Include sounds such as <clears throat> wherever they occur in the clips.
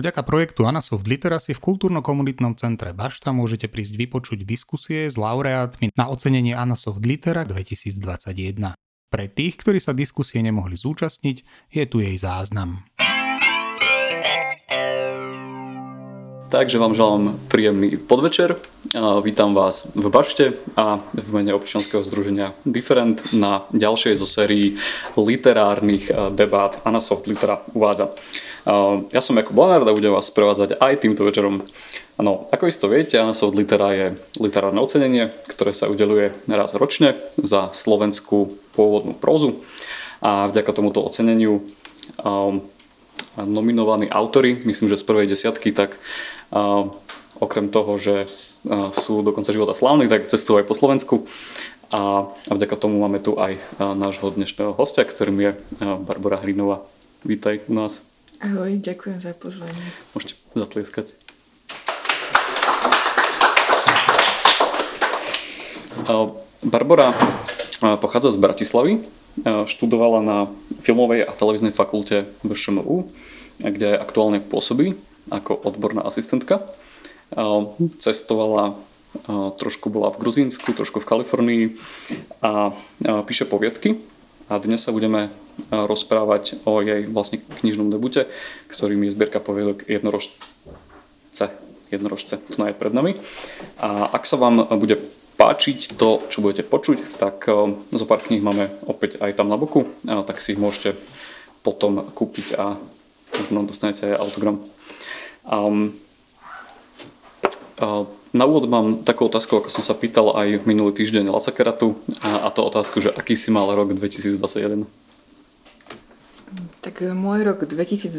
Vďaka projektu Anasoft Literacy v kultúrno-komunitnom centre Bašta môžete prísť vypočuť diskusie s laureátmi na ocenenie Anasoft Litera 2021. Pre tých, ktorí sa diskusie nemohli zúčastniť, je tu jej záznam. Takže vám želám príjemný podvečer. Vítam vás v Bašte a v mene občianského združenia Different na ďalšej zo sérií literárnych debát Anasoft Litera uvádza. Ja som Jakub Lanard a budem vás sprevádzať aj týmto večerom. No, ako isto viete, Anasoft Litera je literárne ocenenie, ktoré sa udeluje raz ročne za slovenskú pôvodnú prózu. A vďaka tomuto oceneniu nominovaní autory, myslím, že z prvej desiatky, tak okrem toho, že sú do konca života slávni, tak cestujú aj po Slovensku. A, vďaka tomu máme tu aj nášho dnešného hostia, ktorým je Barbara Hrinová. Vítaj u nás. Ahoj, ďakujem za pozvanie. Môžete zatlieskať. Barbara pochádza z Bratislavy, študovala na filmovej a televíznej fakulte v ŠMU, kde aktuálne pôsobí ako odborná asistentka. Cestovala, trošku bola v Gruzínsku, trošku v Kalifornii a píše poviedky. A dnes sa budeme rozprávať o jej vlastne knižnom debute, ktorým je zbierka poviedok Jednorožce. Jednorožce, to je pred nami. A ak sa vám bude páčiť to, čo budete počuť, tak zo pár kníh máme opäť aj tam na boku, tak si ich môžete potom kúpiť a možno dostanete aj autogram. Um, uh, na úvod mám takú otázku, ako som sa pýtal aj minulý týždeň Laca Keratu a, a to otázku, že aký si mal rok 2021? Tak môj rok 2021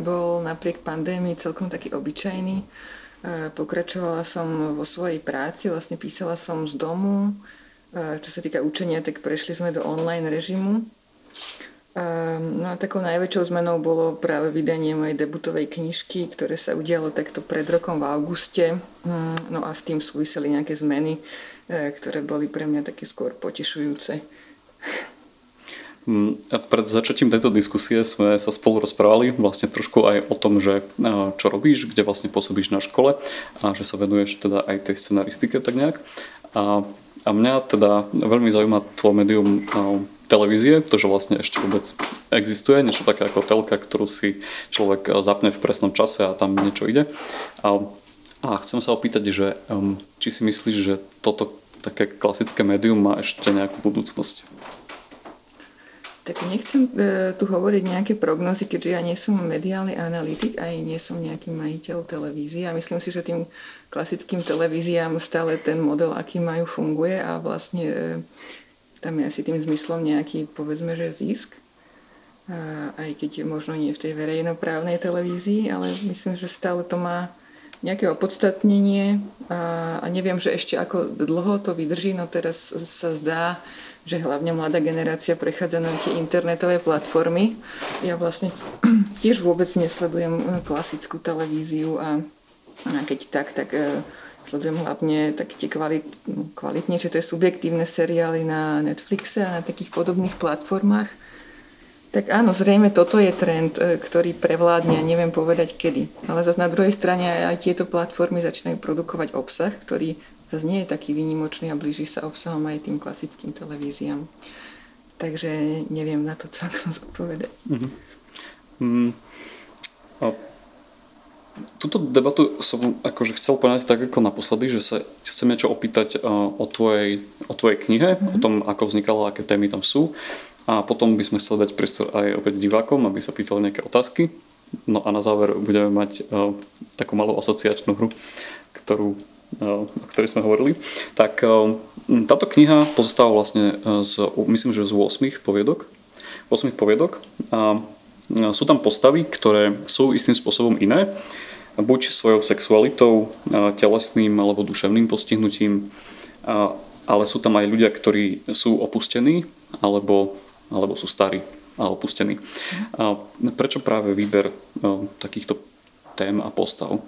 bol napriek pandémii celkom taký obyčajný. E, pokračovala som vo svojej práci, vlastne písala som z domu. E, čo sa týka učenia, tak prešli sme do online režimu. Ehm, no a takou najväčšou zmenou bolo práve vydanie mojej debutovej knižky, ktoré sa udialo takto pred rokom v auguste. Mm, no a s tým súviseli nejaké zmeny, e, ktoré boli pre mňa také skôr potešujúce. Mm, a pred začatím tejto diskusie sme sa spolu rozprávali vlastne trošku aj o tom, že čo robíš, kde vlastne pôsobíš na škole a že sa venuješ teda aj tej scenaristike tak nejak. A, a mňa teda veľmi zaujíma tvoje médium televízie, to, že vlastne ešte vôbec existuje, niečo také ako telka, ktorú si človek zapne v presnom čase a tam niečo ide. A, a chcem sa opýtať, že či si myslíš, že toto také klasické médium má ešte nejakú budúcnosť? Tak nechcem e, tu hovoriť nejaké prognozy, keďže ja nie som mediálny analytik a nie som nejaký majiteľ televízie a myslím si, že tým klasickým televíziám stále ten model, aký majú, funguje a vlastne e, tam je asi tým zmyslom nejaký, povedzme, že zisk. A aj keď je možno nie v tej verejnoprávnej televízii, ale myslím, že stále to má nejaké opodstatnenie a, a neviem, že ešte ako dlho to vydrží, no teraz sa zdá, že hlavne mladá generácia prechádza na tie internetové platformy. Ja vlastne <clears throat> tiež vôbec nesledujem klasickú televíziu a, a keď tak, tak e, Sledujem hlavne také tie kvalit, no, kvalitnejšie, to je subjektívne seriály na Netflixe a na takých podobných platformách. Tak áno, zrejme toto je trend, e, ktorý prevládne a neviem povedať kedy. Ale zase na druhej strane aj tieto platformy začínajú produkovať obsah, ktorý zase nie je taký výnimočný a blíži sa obsahom aj tým klasickým televíziám. Takže neviem na to celkom <laughs> zodpovedať. Mm-hmm. Mm. A Tuto debatu som akože chcel poňať tak ako naposledy, že sa chcem niečo opýtať uh, o tvojej, o tvojej knihe, mm-hmm. o tom, ako vznikala, aké témy tam sú. A potom by sme chceli dať priestor aj opäť divákom, aby sa pýtali nejaké otázky. No a na záver budeme mať uh, takú malú asociačnú hru, ktorú, uh, o ktorej sme hovorili. Tak uh, táto kniha pozostáva vlastne z, myslím, že z 8 poviedok. 8 poviedok. A sú tam postavy, ktoré sú istým spôsobom iné, buď svojou sexualitou, telesným alebo duševným postihnutím, ale sú tam aj ľudia, ktorí sú opustení alebo, alebo sú starí a opustení. A prečo práve výber takýchto tém a postav?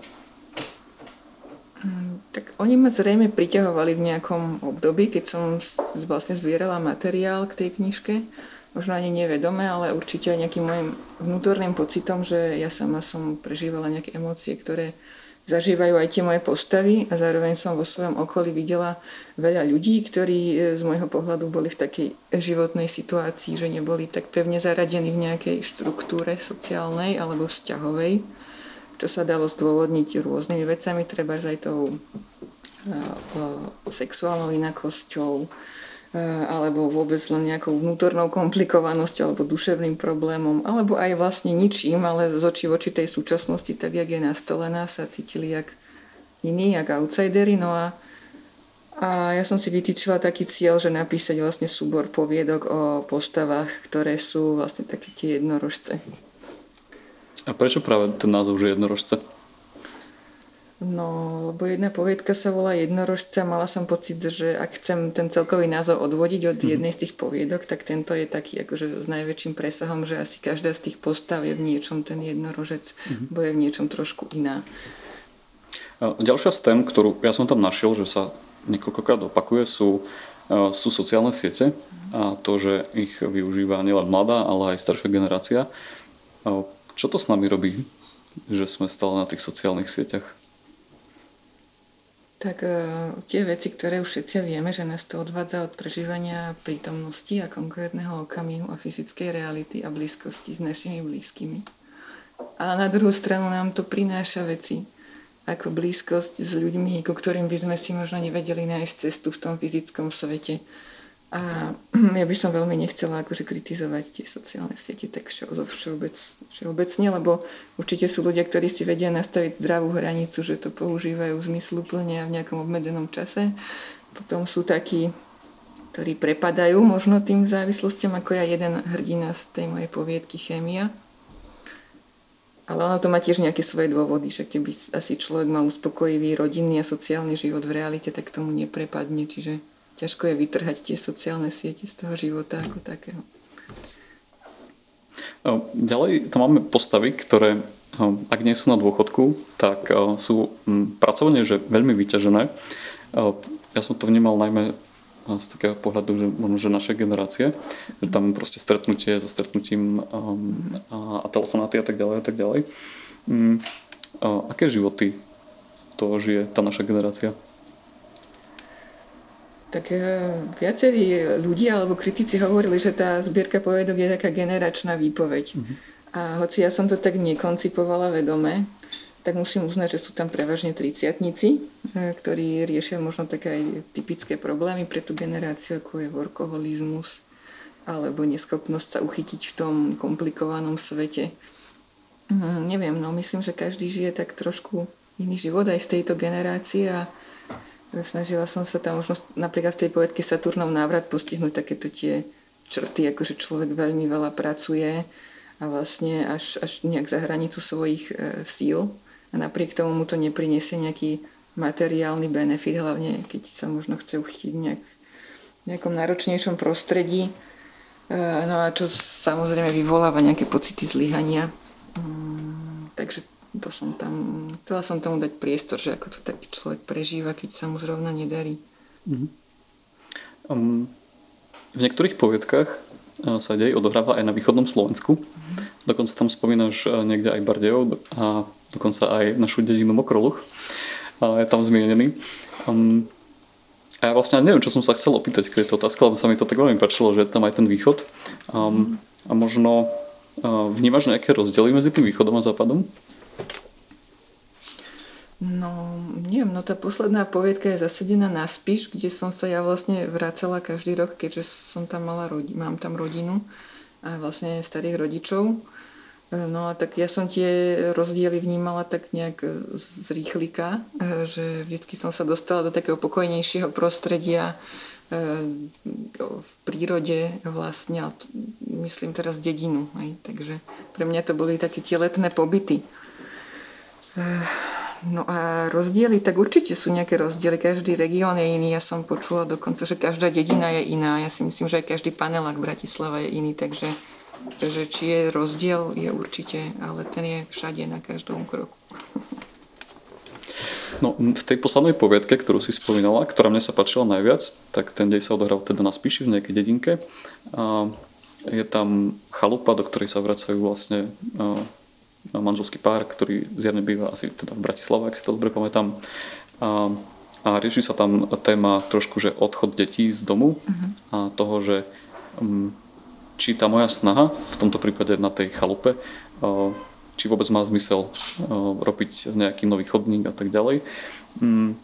Mm, tak oni ma zrejme priťahovali v nejakom období, keď som vlastne zbierala materiál k tej knižke možno ani nevedome, ale určite aj nejakým môjim vnútorným pocitom, že ja sama som prežívala nejaké emócie, ktoré zažívajú aj tie moje postavy a zároveň som vo svojom okolí videla veľa ľudí, ktorí e, z môjho pohľadu boli v takej životnej situácii, že neboli tak pevne zaradení v nejakej štruktúre sociálnej alebo vzťahovej, čo sa dalo zdôvodniť rôznymi vecami, treba aj tou e, sexuálnou inakosťou, alebo vôbec len nejakou vnútornou komplikovanosťou alebo duševným problémom, alebo aj vlastne ničím, ale z očí voči tej súčasnosti, tak jak je nastolená, sa cítili jak iní, jak outsidery. No a, a ja som si vytýčila taký cieľ, že napísať vlastne súbor poviedok o postavách, ktoré sú vlastne také tie jednorožce. A prečo práve ten názov, že jednorožce? No, lebo jedna poviedka sa volá Jednorožca. Mala som pocit, že ak chcem ten celkový názov odvodiť od mm-hmm. jednej z tých poviedok, tak tento je taký akože s najväčším presahom, že asi každá z tých postav je v niečom ten jednorožec, mm-hmm. bo je v niečom trošku iná. Ďalšia z tém, ktorú ja som tam našiel, že sa niekoľkokrát opakuje, sú, sú sociálne siete a to, že ich využíva nielen mladá, ale aj staršia generácia. Čo to s nami robí, že sme stále na tých sociálnych sieťach? Tak e, tie veci, ktoré už všetci vieme, že nás to odvádza od prežívania prítomnosti a konkrétneho okamihu a fyzickej reality a blízkosti s našimi blízkymi. A na druhú stranu nám to prináša veci, ako blízkosť s ľuďmi, ku ktorým by sme si možno nevedeli nájsť cestu v tom fyzickom svete a <clears throat> ja by som veľmi nechcela akože kritizovať tie sociálne siete tak všeobec, všeobecne, lebo určite sú ľudia, ktorí si vedia nastaviť zdravú hranicu, že to používajú zmysluplne a v nejakom obmedzenom čase. Potom sú takí, ktorí prepadajú možno tým závislostiam, ako ja jeden hrdina z tej mojej poviedky Chémia. Ale ono to má tiež nejaké svoje dôvody, že keby asi človek mal uspokojivý rodinný a sociálny život v realite, tak tomu neprepadne. Čiže ťažko je vytrhať tie sociálne siete z toho života ako takého. Ďalej tam máme postavy, ktoré ak nie sú na dôchodku, tak sú pracovne že veľmi vyťažené. Ja som to vnímal najmä z takého pohľadu, že možno, že naše generácie, že tam proste stretnutie so stretnutím a, a telefonáty a tak ďalej a tak ďalej. Mm, aké životy to žije tá naša generácia? Tak e, viacerí ľudia alebo kritici hovorili, že tá zbierka povedok je taká generačná výpoveď. Uh-huh. A hoci ja som to tak nekoncipovala vedome, tak musím uznať, že sú tam prevažne triciatnici, e, ktorí riešia možno také aj typické problémy pre tú generáciu, ako je workoholizmus alebo neschopnosť sa uchytiť v tom komplikovanom svete. Hm, neviem, no myslím, že každý žije tak trošku iný život aj z tejto generácie a Snažila som sa tam možno napríklad v tej poetke Saturnov návrat postihnúť takéto tie črty, akože človek veľmi veľa pracuje a vlastne až, až nejak za hranicu svojich e, síl a napriek tomu mu to nepriniesie nejaký materiálny benefit, hlavne keď sa možno chce uchytiť nejak, v nejakom náročnejšom prostredí. E, no a čo samozrejme vyvoláva nejaké pocity zlyhania. Mm, takže to som tam, chcela som tomu dať priestor, že ako to taký človek prežíva, keď sa mu zrovna nedarí. Mm-hmm. Um, v niektorých poviedkách uh, sa dej odohráva aj na východnom Slovensku. Mm-hmm. Dokonca tam spomínaš uh, niekde aj Bardejov a dokonca aj našu dedinu Mokroluch. Je tam zmienený. Um, a ja vlastne neviem, čo som sa chcel opýtať k tejto otázke, lebo sa mi to tak veľmi páčilo, že je tam aj ten východ. Um, a možno uh, vnímaš nejaké rozdiely medzi tým východom a západom? No, neviem, no tá posledná poviedka je zasedená na Spiš, kde som sa ja vlastne vracala každý rok, keďže som tam mala rodi- mám tam rodinu a vlastne starých rodičov. No a tak ja som tie rozdiely vnímala tak nejak z rýchlika, že vždycky som sa dostala do takého pokojnejšieho prostredia e, v prírode vlastne, myslím teraz dedinu. Hej. Takže pre mňa to boli také tie letné pobyty. No a rozdiely, tak určite sú nejaké rozdiely. Každý región je iný. Ja som počula dokonca, že každá dedina je iná. Ja si myslím, že aj každý panelák Bratislava je iný. Takže, takže či je rozdiel, je určite, ale ten je všade na každom kroku. No, v tej poslednej poviedke, ktorú si spomínala, ktorá mne sa páčila najviac, tak ten dej sa odohral teda na Spíši v nejakej dedinke. A je tam chalupa, do ktorej sa vracajú vlastne manželský pár, ktorý zjavne býva asi teda v Bratislave, ak si to dobre pamätám. A, a rieši sa tam téma trošku, že odchod detí z domu uh-huh. a toho, že um, či tá moja snaha, v tomto prípade na tej chalupe, uh, či vôbec má zmysel uh, robiť nejaký nový chodník a tak ďalej. Um,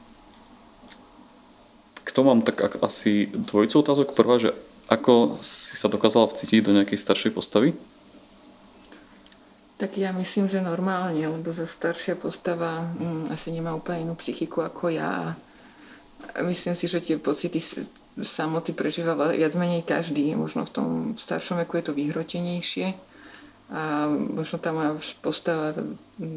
k tomu mám tak asi dvojicu otázok. Prvá, že ako si sa dokázala vcítiť do nejakej staršej postavy? Tak ja myslím, že normálne, lebo za staršia postava hm, asi nemá úplne inú psychiku ako ja. Myslím si, že tie pocity samoty prežíva viac menej každý. Možno v tom staršom veku je to vyhrotenejšie. A možno tá moja postava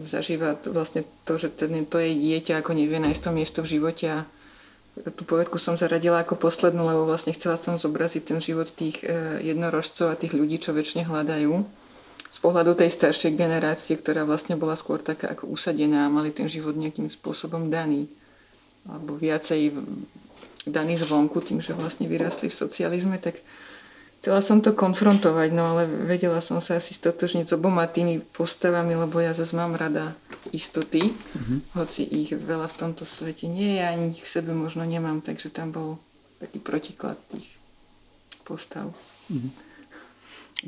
zažíva vlastne to, že ten, to je dieťa, ako nevie nájsť to miesto v živote a tú povedku som zaradila ako poslednú, lebo vlastne chcela som zobraziť ten život tých e, jednorožcov a tých ľudí, čo väčšine hľadajú z pohľadu tej staršej generácie, ktorá vlastne bola skôr taká ako usadená a mali ten život nejakým spôsobom daný. Alebo viacej daný zvonku tým, že vlastne vyrastli v socializme, tak chcela som to konfrontovať, no ale vedela som sa asi stotožniť s oboma tými postavami, lebo ja zase mám rada istoty, mm-hmm. hoci ich veľa v tomto svete nie je, ani ich v sebe možno nemám, takže tam bol taký protiklad tých postav. Mm-hmm.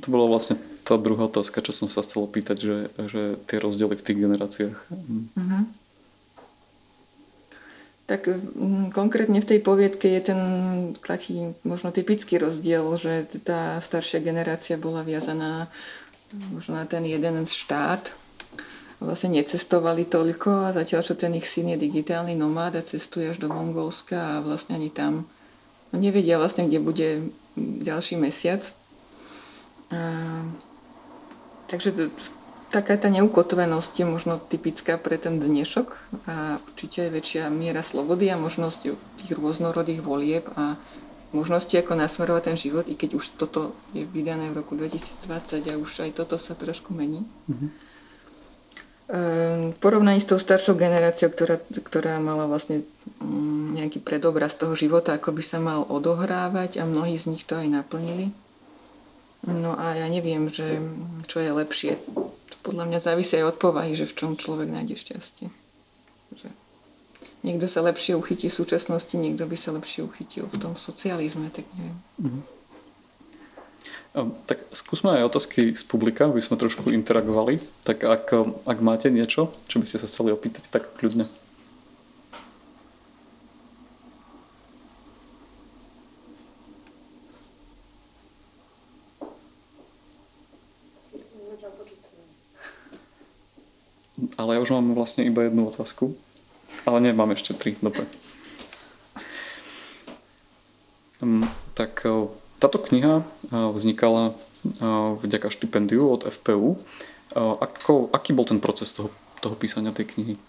To bola vlastne tá druhá otázka, čo som sa chcel opýtať, že, že tie rozdiely v tých generáciách. Uh-huh. Tak mm, konkrétne v tej poviedke je ten taký možno typický rozdiel, že tá staršia generácia bola viazaná možno na ten jeden štát. Vlastne necestovali toľko a zatiaľ, čo ten ich syn je digitálny nomád a cestuje až do Mongolska a vlastne ani tam no nevedia vlastne, kde bude ďalší mesiac takže taká tá neukotvenosť je možno typická pre ten dnešok a určite aj väčšia miera slobody a možnosť tých rôznorodých volieb a možnosti, ako nasmerovať ten život, i keď už toto je vydané v roku 2020 a už aj toto sa trošku mení. Mm-hmm. V porovnaní s tou staršou generáciou, ktorá, ktorá mala vlastne mm, nejaký predobraz toho života, ako by sa mal odohrávať a mnohí z nich to aj naplnili, No a ja neviem, že čo je lepšie. To podľa mňa závisí aj od povahy, že v čom človek nájde šťastie. Že niekto sa lepšie uchytí v súčasnosti, niekto by sa lepšie uchytil v tom socializme, tak neviem. Mm-hmm. Tak skúsme aj otázky z publika, aby sme trošku interagovali. Tak ak, ak máte niečo, čo by ste sa chceli opýtať, tak kľudne. Ale ja už mám vlastne iba jednu otázku. Ale nie, mám ešte tri. Dobre. Um, tak uh, táto kniha uh, vznikala uh, vďaka štipendiu od FPU. Ako, aký bol ten proces toho, toho písania tej knihy?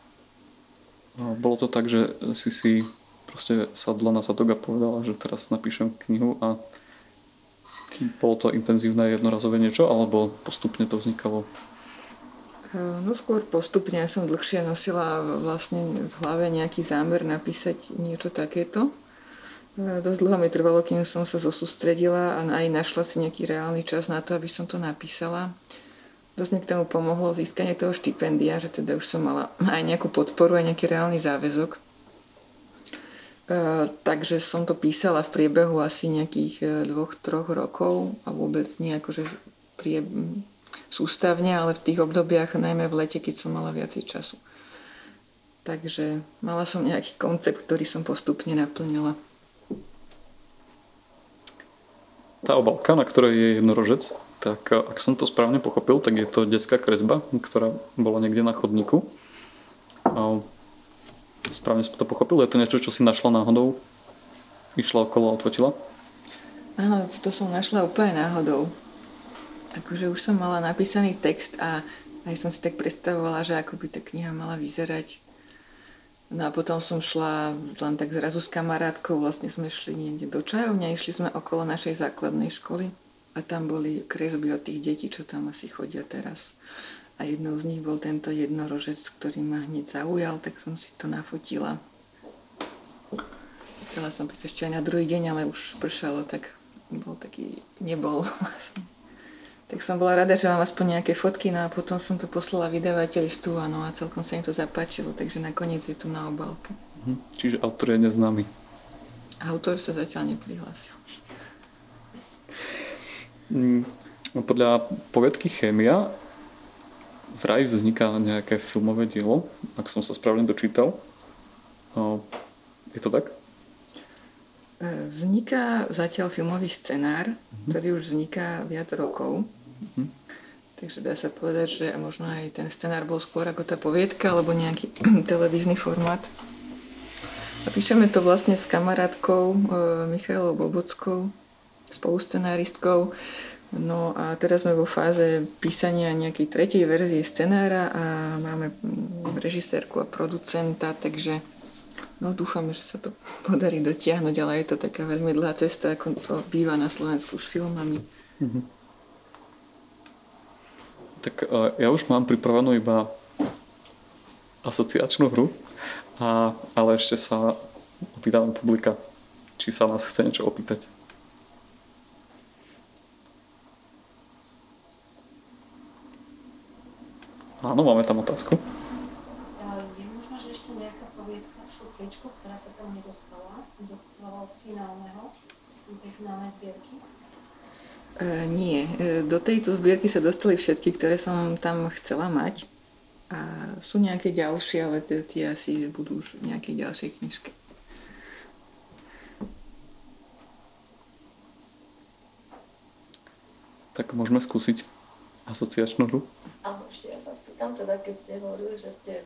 Bolo to tak, že si si proste sadla na zadok a povedala, že teraz napíšem knihu a bolo to intenzívne jednorazové niečo, alebo postupne to vznikalo? No skôr postupne ja som dlhšie nosila vlastne v hlave nejaký zámer napísať niečo takéto. Dosť dlho mi trvalo, kým som sa zosústredila a aj našla si nejaký reálny čas na to, aby som to napísala. Dosť mi k tomu pomohlo získanie toho štipendia, že teda už som mala <laughs> aj nejakú podporu, aj nejaký reálny záväzok. takže som to písala v priebehu asi nejakých dvoch, troch rokov a vôbec nie akože prie, sústavne, ale v tých obdobiach, najmä v lete, keď som mala viacej času. Takže mala som nejaký koncept, ktorý som postupne naplnila. Tá obalka, na ktorej je jednorožec, tak ak som to správne pochopil, tak je to detská kresba, ktorá bola niekde na chodníku. A správne som to pochopil, je to niečo, čo si našla náhodou? Išla okolo a odfotila? Áno, to som našla úplne náhodou akože už som mala napísaný text a aj som si tak predstavovala, že ako by tá kniha mala vyzerať. No a potom som šla len tak zrazu s kamarátkou, vlastne sme šli niekde do čajovňa, išli sme okolo našej základnej školy a tam boli kresby od tých detí, čo tam asi chodia teraz. A jednou z nich bol tento jednorožec, ktorý ma hneď zaujal, tak som si to nafotila. Chcela som prísť ešte aj na druhý deň, ale už pršalo, tak bol taký, nebol <laughs> vlastne. Tak som bola rada, že mám aspoň nejaké fotky, no a potom som to poslala vydavateľstvu no a celkom sa im to zapáčilo, takže nakoniec je to na obálke. Mhm. Čiže autor je neznámy. Autor sa zatiaľ neprihlásil. Mm, podľa poviedky Chémia vraj vzniká nejaké filmové dielo, ak som sa správne dočítal. Je to tak? E, vzniká zatiaľ filmový scenár, mm-hmm. ktorý už vzniká viac rokov. Mm-hmm. Takže dá sa povedať, že možno aj ten scenár bol skôr ako tá poviedka alebo nejaký <clears throat> televízny formát. A píšeme to vlastne s kamarátkou e, Michailou Bobockou, spoluscenáristkou. No a teraz sme vo fáze písania nejakej tretej verzie scenára a máme režisérku a producenta, takže no dúfame, že sa to <laughs> podarí dotiahnuť, ale je to taká veľmi dlhá cesta, ako to býva na Slovensku s filmami. Mm-hmm. Tak uh, ja už mám pripravenú iba asociačnú hru, a, ale ešte sa opýtam publika, či sa nás chce niečo opýtať. Áno, máme tam otázku. Ešte nejaká poviedka v šufličku, ktorá sa tam nedostala do toho finálneho, do tej finálnej zbierky? E, nie, e, do tejto zbierky sa dostali všetky, ktoré som tam chcela mať. A sú nejaké ďalšie, ale tie asi budú už v nejakej ďalšej knižke. Tak môžeme skúsiť asociačnú hru? Áno, ešte ja sa spýtam, teda keď ste hovorili, že ste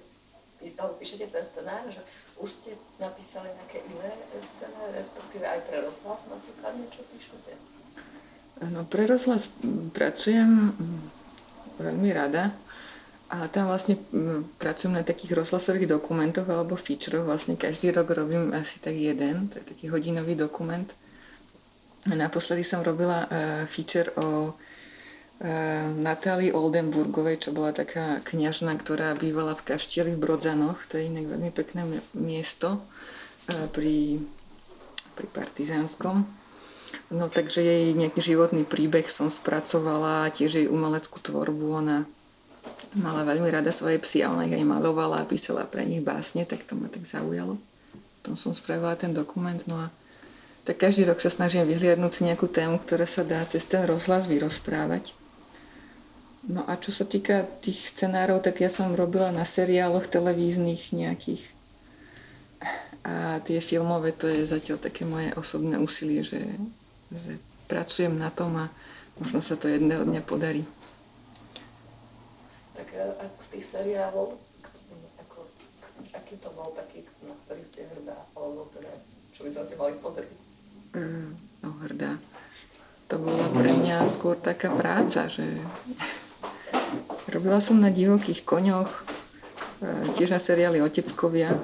píšete ten scenár, že už ste napísali nejaké iné scenáre, respektíve aj pre rozhlas napríklad niečo píšete? No, pre rozhlas pracujem veľmi rada. A tam vlastne pracujem na takých rozhlasových dokumentoch alebo featureoch. Vlastne každý rok robím asi tak jeden, to je taký hodinový dokument. A naposledy som robila uh, feature o Natálii Oldenburgovej, čo bola taká kňažna, ktorá bývala v kaštieli v Brodzanoch. To je inak veľmi pekné miesto eh, pri, pri Partizánskom. No takže jej nejaký životný príbeh som spracovala, tiež jej umeleckú tvorbu. Ona mala veľmi rada svoje psy a ona ich aj malovala a písala pre nich básne, tak to ma tak zaujalo. Potom som spravila ten dokument, no a tak každý rok sa snažím vyhliadnúť si nejakú tému, ktorá sa dá cez ten rozhlas vyrozprávať. No a čo sa týka tých scenárov, tak ja som robila na seriáloch televíznych nejakých. A tie filmové, to je zatiaľ také moje osobné úsilie, že, že pracujem na tom a možno sa to jedného dňa podarí. Tak ak z tých seriálov, ako, aký to bol taký, na ktorý ste hrdá, alebo teda, čo by sme si mali pozrieť? Uh, no hrdá. To bola pre mňa skôr taká práca, že Robila som na divokých koňoch, e, tiež na seriály Oteckovia.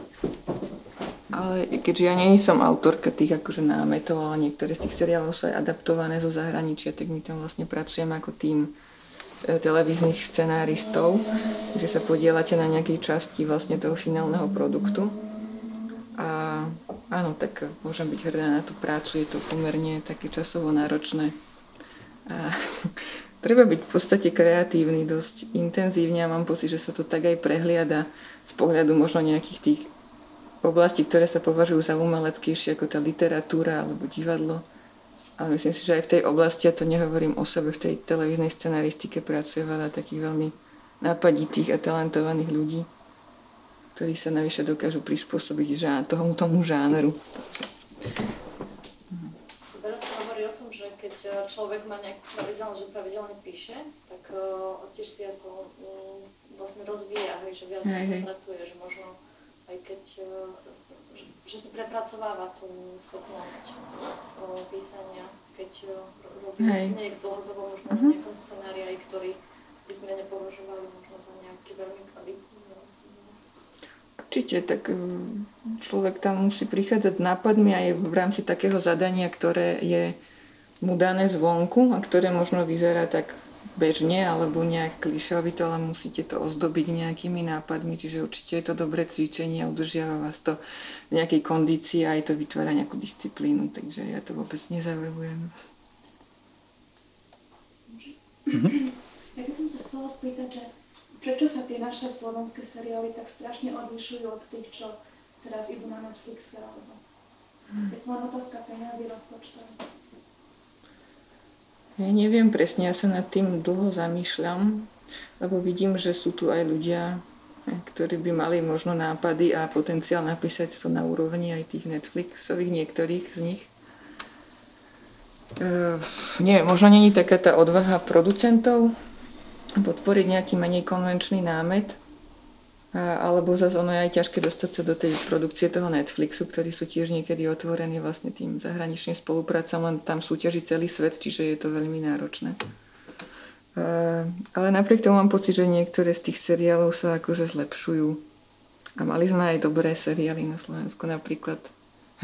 Ale keďže ja nie som autorka tých akože námetov, ale niektoré z tých seriálov sú aj adaptované zo zahraničia, tak my tam vlastne pracujeme ako tým e, televíznych scenáristov, že sa podielate na nejakej časti vlastne toho finálneho produktu. A áno, tak môžem byť hrdá na tú prácu, je to pomerne také časovo náročné. A <laughs> treba byť v podstate kreatívny dosť intenzívne a mám pocit, že sa to tak aj prehliada z pohľadu možno nejakých tých oblastí, ktoré sa považujú za umeleckejšie ako tá literatúra alebo divadlo. Ale myslím si, že aj v tej oblasti, ja to nehovorím o sebe, v tej televíznej scenaristike pracuje veľa takých veľmi nápaditých a talentovaných ľudí, ktorí sa navyše dokážu prispôsobiť žán, tomu, žánru keď človek má nejakú pravidelnú, že pravidelne píše, tak uh, tiež si ako um, vlastne rozvíja, hej, že viac hey, hey. pracuje, že možno aj keď, uh, že, že si prepracováva tú schopnosť uh, písania, keď uh, robí hey. niekto dlhodobo možno uh-huh. na nejakom scenári, aj ktorý by sme nepovažovali možno za nejaký veľmi kvalitný. Určite, tak človek tam musí prichádzať s nápadmi aj v rámci takého zadania, ktoré je mu dané zvonku a ktoré možno vyzerá tak bežne alebo nejak klišovito, ale musíte to ozdobiť nejakými nápadmi, čiže určite je to dobré cvičenie a udržiava vás to v nejakej kondícii a aj to vytvára nejakú disciplínu, takže ja to vôbec nezavrhujem. Mm-hmm. Ja by som sa chcela spýtať, že prečo sa tie naše slovenské seriály tak strašne odlišujú od tých, čo teraz idú na Netflixe, alebo mm. je to len otázka peniazy rozpočtov. Ja neviem presne, ja sa nad tým dlho zamýšľam, lebo vidím, že sú tu aj ľudia, ktorí by mali možno nápady a potenciál napísať to na úrovni aj tých Netflixových niektorých z nich. Uh, nie, možno není taká tá odvaha producentov podporiť nejaký menej konvenčný námet, alebo zase ono je aj ťažké dostať sa do tej produkcie toho Netflixu, ktorí sú tiež niekedy otvorení vlastne tým zahraničným spoluprácam, len tam súťaží celý svet, čiže je to veľmi náročné. Ale napriek tomu mám pocit, že niektoré z tých seriálov sa akože zlepšujú. A mali sme aj dobré seriály na Slovensku, napríklad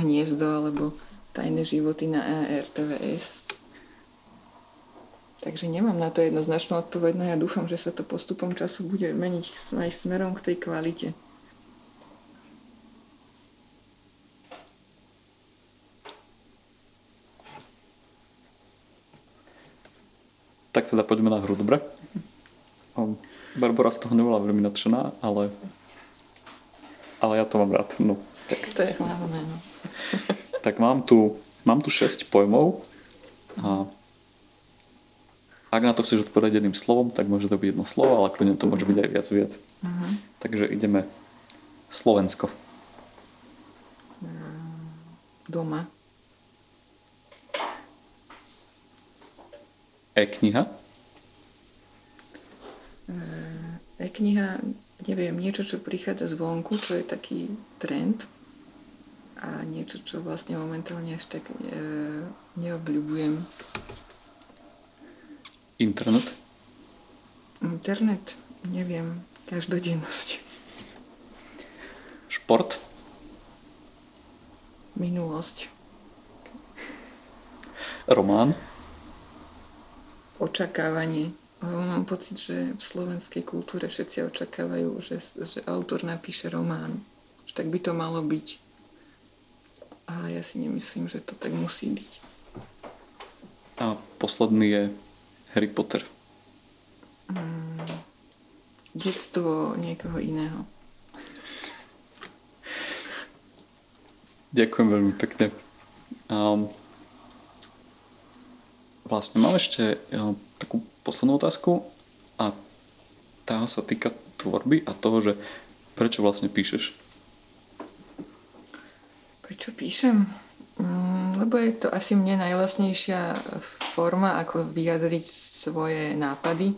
Hniezdo alebo Tajné životy na RTVS. Takže nemám na to jednoznačnú odpoveď, no ja dúfam, že sa to postupom času bude meniť aj smerom k tej kvalite. Tak teda poďme na hru, dobre? Barbara z toho nebola veľmi nadšená, ale, ale ja to mám rád. No. Tak to je hlavné. No. tak mám tu, mám tu 6 pojmov a ak na to chceš odpovedať jedným slovom, tak môže to byť jedno slovo, ale kľudne to môže byť aj viac vied. Uh-huh. Takže ideme Slovensko. Doma. E-kniha? E-kniha, neviem, niečo, čo prichádza zvonku, čo je taký trend a niečo, čo vlastne momentálne až tak e, neobľúbujem. Internet? Internet, neviem, každodennosť. Šport? Minulosť. Román? Očakávanie. Lebo mám pocit, že v slovenskej kultúre všetci očakávajú, že, že autor napíše román. Že tak by to malo byť. A ja si nemyslím, že to tak musí byť. A posledný je Harry Potter? Mm, detstvo niekoho iného. Ďakujem veľmi pekne. Um, vlastne mám ešte um, takú poslednú otázku a tá sa týka tvorby a toho, že prečo vlastne píšeš? Prečo píšem? Mm, lebo je to asi mne najvlastnejšia forma, ako vyjadriť svoje nápady. E,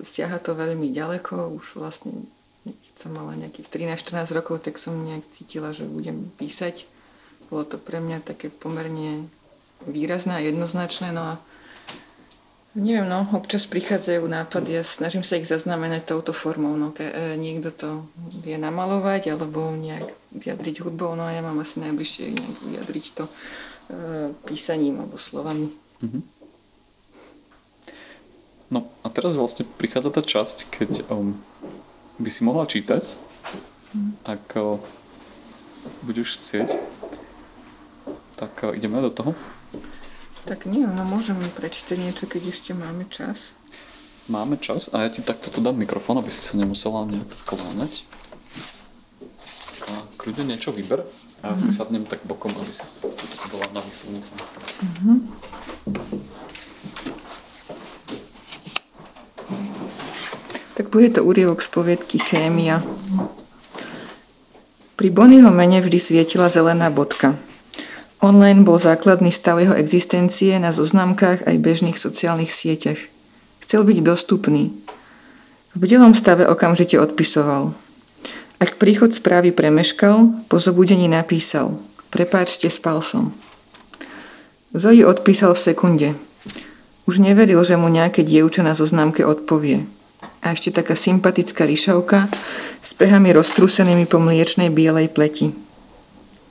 siaha to veľmi ďaleko, už vlastne keď som mala nejakých 13-14 rokov, tak som nejak cítila, že budem písať. Bolo to pre mňa také pomerne výrazné a jednoznačné, no a neviem, no, občas prichádzajú nápady a snažím sa ich zaznamenať touto formou, no, ke, e, niekto to vie namalovať alebo nejak vyjadriť hudbou, no a ja mám asi najbližšie nejak vyjadriť to E, písaním alebo slovami. Mm-hmm. No a teraz vlastne prichádza tá časť, keď um, by si mohla čítať, mm. ak uh, budeš chcieť. Tak uh, ideme do toho. Tak nie, no môžeme prečítať niečo, keď ešte máme čas. Máme čas a ja ti takto tu dám mikrofón, aby si sa nemusela nejak skláňať. A kľudne niečo vyber. A ja si mhm. sadnem tak bokom, aby si bola na výslednici. Mm-hmm. Tak bude to úrievok z poviedky Chémia. Pri Bonnyho mene vždy svietila zelená bodka. Online bol základný stav jeho existencie na zoznamkách aj bežných sociálnych sieťach. Chcel byť dostupný. V bdelom stave okamžite odpisoval. Ak príchod správy premeškal, po zobudení napísal Prepáčte, spal som. Zoji odpísal v sekunde. Už neveril, že mu nejaké dievča na zoznámke odpovie. A ešte taká sympatická ryšavka s pehami roztrúsenými po mliečnej bielej pleti.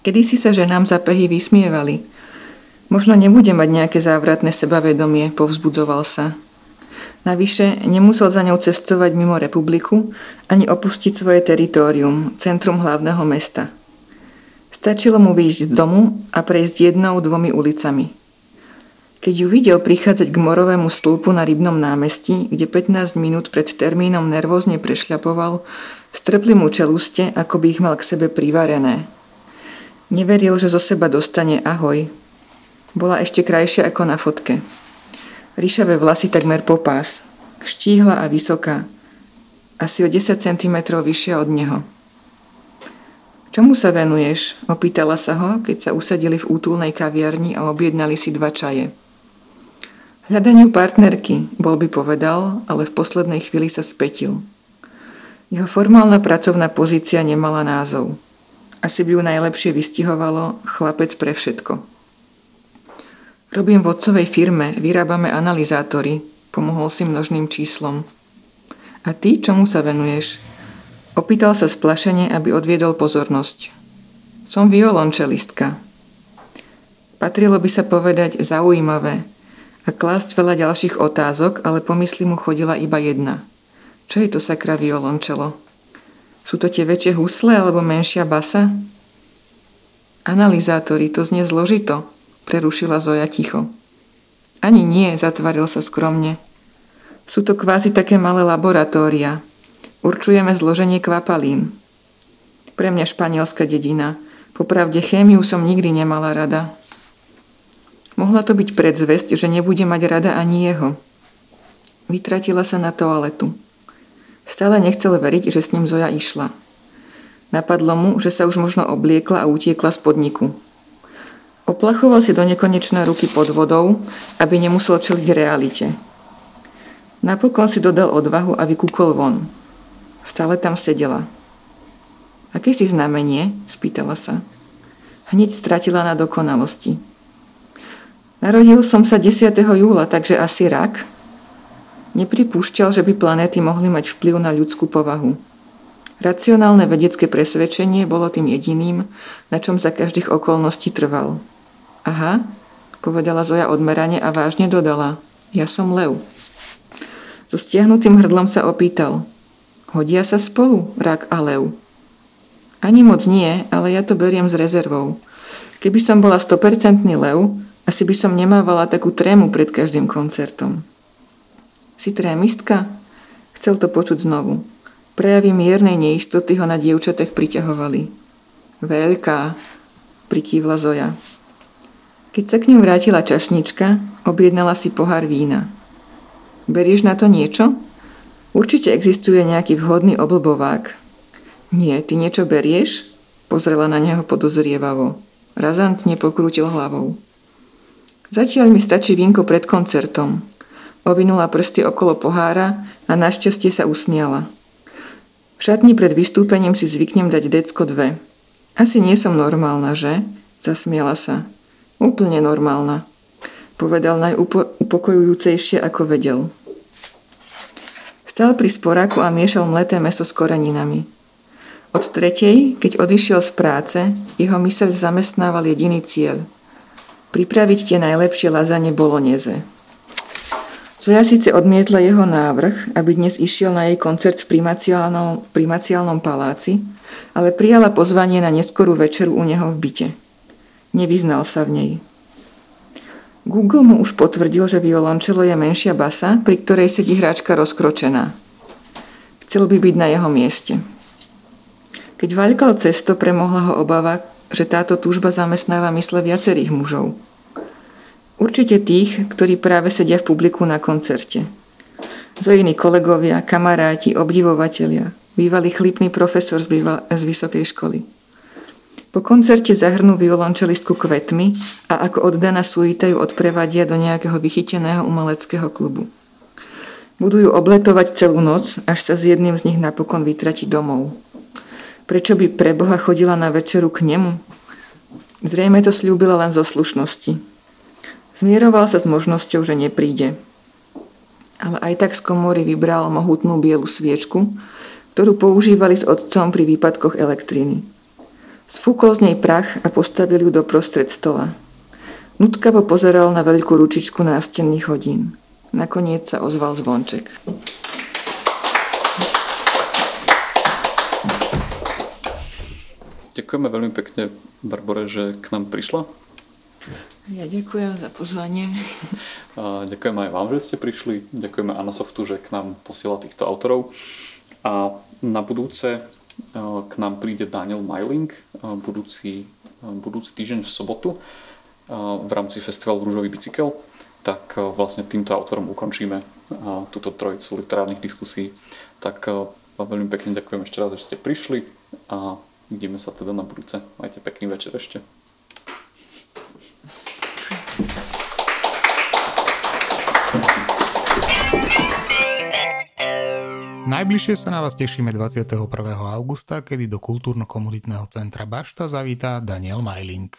Kedy si sa ženám za pehy vysmievali. Možno nebude mať nejaké závratné sebavedomie, povzbudzoval sa. Navyše nemusel za ňou cestovať mimo republiku ani opustiť svoje teritorium, centrum hlavného mesta. Stačilo mu výjsť z domu a prejsť jednou, dvomi ulicami. Keď ju videl prichádzať k morovému stĺpu na rybnom námestí, kde 15 minút pred termínom nervózne prešľapoval, strpli mu čeluste, ako by ich mal k sebe privarené. Neveril, že zo seba dostane ahoj. Bola ešte krajšia ako na fotke. Ríšavé vlasy takmer po pás. Štíhla a vysoká. Asi o 10 cm vyššia od neho. Čomu sa venuješ? Opýtala sa ho, keď sa usadili v útulnej kaviarni a objednali si dva čaje. Hľadaniu partnerky, bol by povedal, ale v poslednej chvíli sa spätil. Jeho formálna pracovná pozícia nemala názov. Asi by ju najlepšie vystihovalo chlapec pre všetko. Robím v otcovej firme, vyrábame analyzátory, pomohol si množným číslom. A ty čomu sa venuješ? Opýtal sa splašene, aby odviedol pozornosť. Som violončelistka. Patrilo by sa povedať zaujímavé a klásť veľa ďalších otázok, ale po mysli mu chodila iba jedna. Čo je to sakra violončelo? Sú to tie väčšie husle alebo menšia basa? Analizátory, to znie zložito, prerušila Zoja ticho. Ani nie, zatvaril sa skromne. Sú to kvázi také malé laboratória, Určujeme zloženie kvapalín. Pre mňa španielská dedina. Popravde chémiu som nikdy nemala rada. Mohla to byť predzvesť, že nebude mať rada ani jeho. Vytratila sa na toaletu. Stále nechcel veriť, že s ním Zoja išla. Napadlo mu, že sa už možno obliekla a utiekla z podniku. Oplachoval si do nekonečné ruky pod vodou, aby nemusel čeliť realite. Napokon si dodal odvahu a vykúkol von. Stále tam sedela. Aké si znamenie? spýtala sa. Hneď stratila na dokonalosti. Narodil som sa 10. júla, takže asi rak. Nepripúšťal, že by planéty mohli mať vplyv na ľudskú povahu. Racionálne vedecké presvedčenie bolo tým jediným, na čom za každých okolností trval. Aha, povedala Zoja odmerane a vážne dodala. Ja som lev. So stiahnutým hrdlom sa opýtal. Hodia sa spolu, rak a lev. Ani moc nie, ale ja to beriem s rezervou. Keby som bola 100% lev, asi by som nemávala takú trému pred každým koncertom. Si trémistka? Chcel to počuť znovu. Prejavy miernej neistoty ho na dievčatech priťahovali. Veľká, prikývla Zoja. Keď sa k ňu vrátila čašnička, objednala si pohár vína. Berieš na to niečo? Určite existuje nejaký vhodný oblbovák. Nie, ty niečo berieš? Pozrela na neho podozrievavo. Razantne pokrútil hlavou. Zatiaľ mi stačí vínko pred koncertom. Ovinula prsty okolo pohára a našťastie sa usmiala. V šatni pred vystúpením si zvyknem dať decko dve. Asi nie som normálna, že? Zasmiela sa. Úplne normálna. Povedal najupokojujúcejšie, ako vedel. Stal pri sporáku a miešal mleté meso s koreninami. Od tretej, keď odišiel z práce, jeho myseľ zamestnával jediný cieľ. Pripraviť tie najlepšie lazanie boloneze. Zoja síce odmietla jeho návrh, aby dnes išiel na jej koncert v primaciálnom, primaciálnom paláci, ale prijala pozvanie na neskorú večeru u neho v byte. Nevyznal sa v nej. Google mu už potvrdil, že violončelo je menšia basa, pri ktorej sedí hráčka rozkročená. Chcel by byť na jeho mieste. Keď vaľkal cesto, premohla ho obava, že táto túžba zamestnáva mysle viacerých mužov. Určite tých, ktorí práve sedia v publiku na koncerte. Zojiny kolegovia, kamaráti, obdivovatelia, bývalý chlipný profesor z, býva- z vysokej školy. Po koncerte zahrnú violončelistku kvetmi a ako oddaná suita ju odprevadia do nejakého vychyteného umeleckého klubu. Budú ju obletovať celú noc, až sa s jedným z nich napokon vytratí domov. Prečo by pre Boha chodila na večeru k nemu? Zrejme to slúbila len zo slušnosti. Zmieroval sa s možnosťou, že nepríde. Ale aj tak z komory vybral mohutnú bielu sviečku, ktorú používali s otcom pri výpadkoch elektriny. Sfúkol z nej prach a postavil ju do prostred stola. Nutkavo pozeral na veľkú ručičku nástenných hodín. Nakoniec sa ozval zvonček. Ďakujeme veľmi pekne, Barbore, že k nám prišla. Ja ďakujem za pozvanie. <laughs> Ďakujem aj vám, že ste prišli. Ďakujeme Anasoftu, že k nám posiela týchto autorov. A na budúce k nám príde Daniel Meiling budúci, budúci týždeň v sobotu v rámci festivalu Rúžový bicykel. Tak vlastne týmto autorom ukončíme túto trojicu literárnych diskusí. Tak vám veľmi pekne ďakujem ešte raz, že ste prišli a vidíme sa teda na budúce. Majte pekný večer ešte. Najbližšie sa na vás tešíme 21. augusta, kedy do kultúrno-komunitného centra Bašta zavítá Daniel Majling.